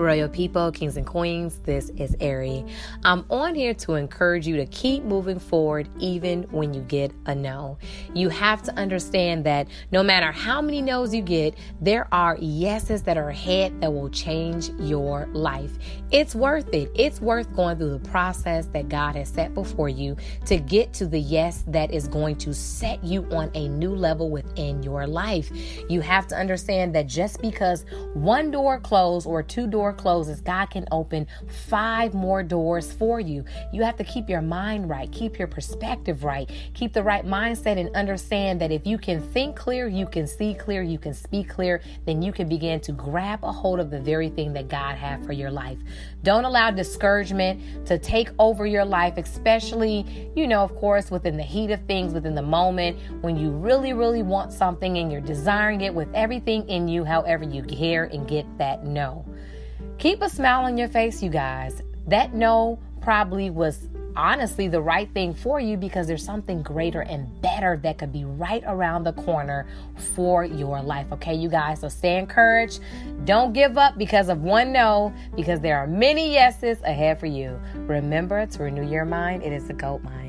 royal people, kings and queens? This is Ari. I'm on here to encourage you to keep moving forward even when you get a no. You have to understand that no matter how many no's you get, there are yeses that are ahead that will change your life. It's worth it. It's worth going through the process that God has set before you to get to the yes that is going to set you on a new level within your life. You have to understand that just because one door closed or two door closes, God can open five more doors for you. You have to keep your mind right, keep your perspective right, keep the right mindset, and understand that if you can think clear, you can see clear, you can speak clear, then you can begin to grab a hold of the very thing that God had for your life. Don't allow discouragement to take over your life, especially, you know, of course, within the heat of things, within the moment when you really, really want something and you're desiring it with everything in you, however, you hear and get that no. Keep a smile on your face, you guys. That no probably was honestly the right thing for you because there's something greater and better that could be right around the corner for your life. Okay, you guys, so stay encouraged. Don't give up because of one no, because there are many yeses ahead for you. Remember to renew your mind, it is a gold mind.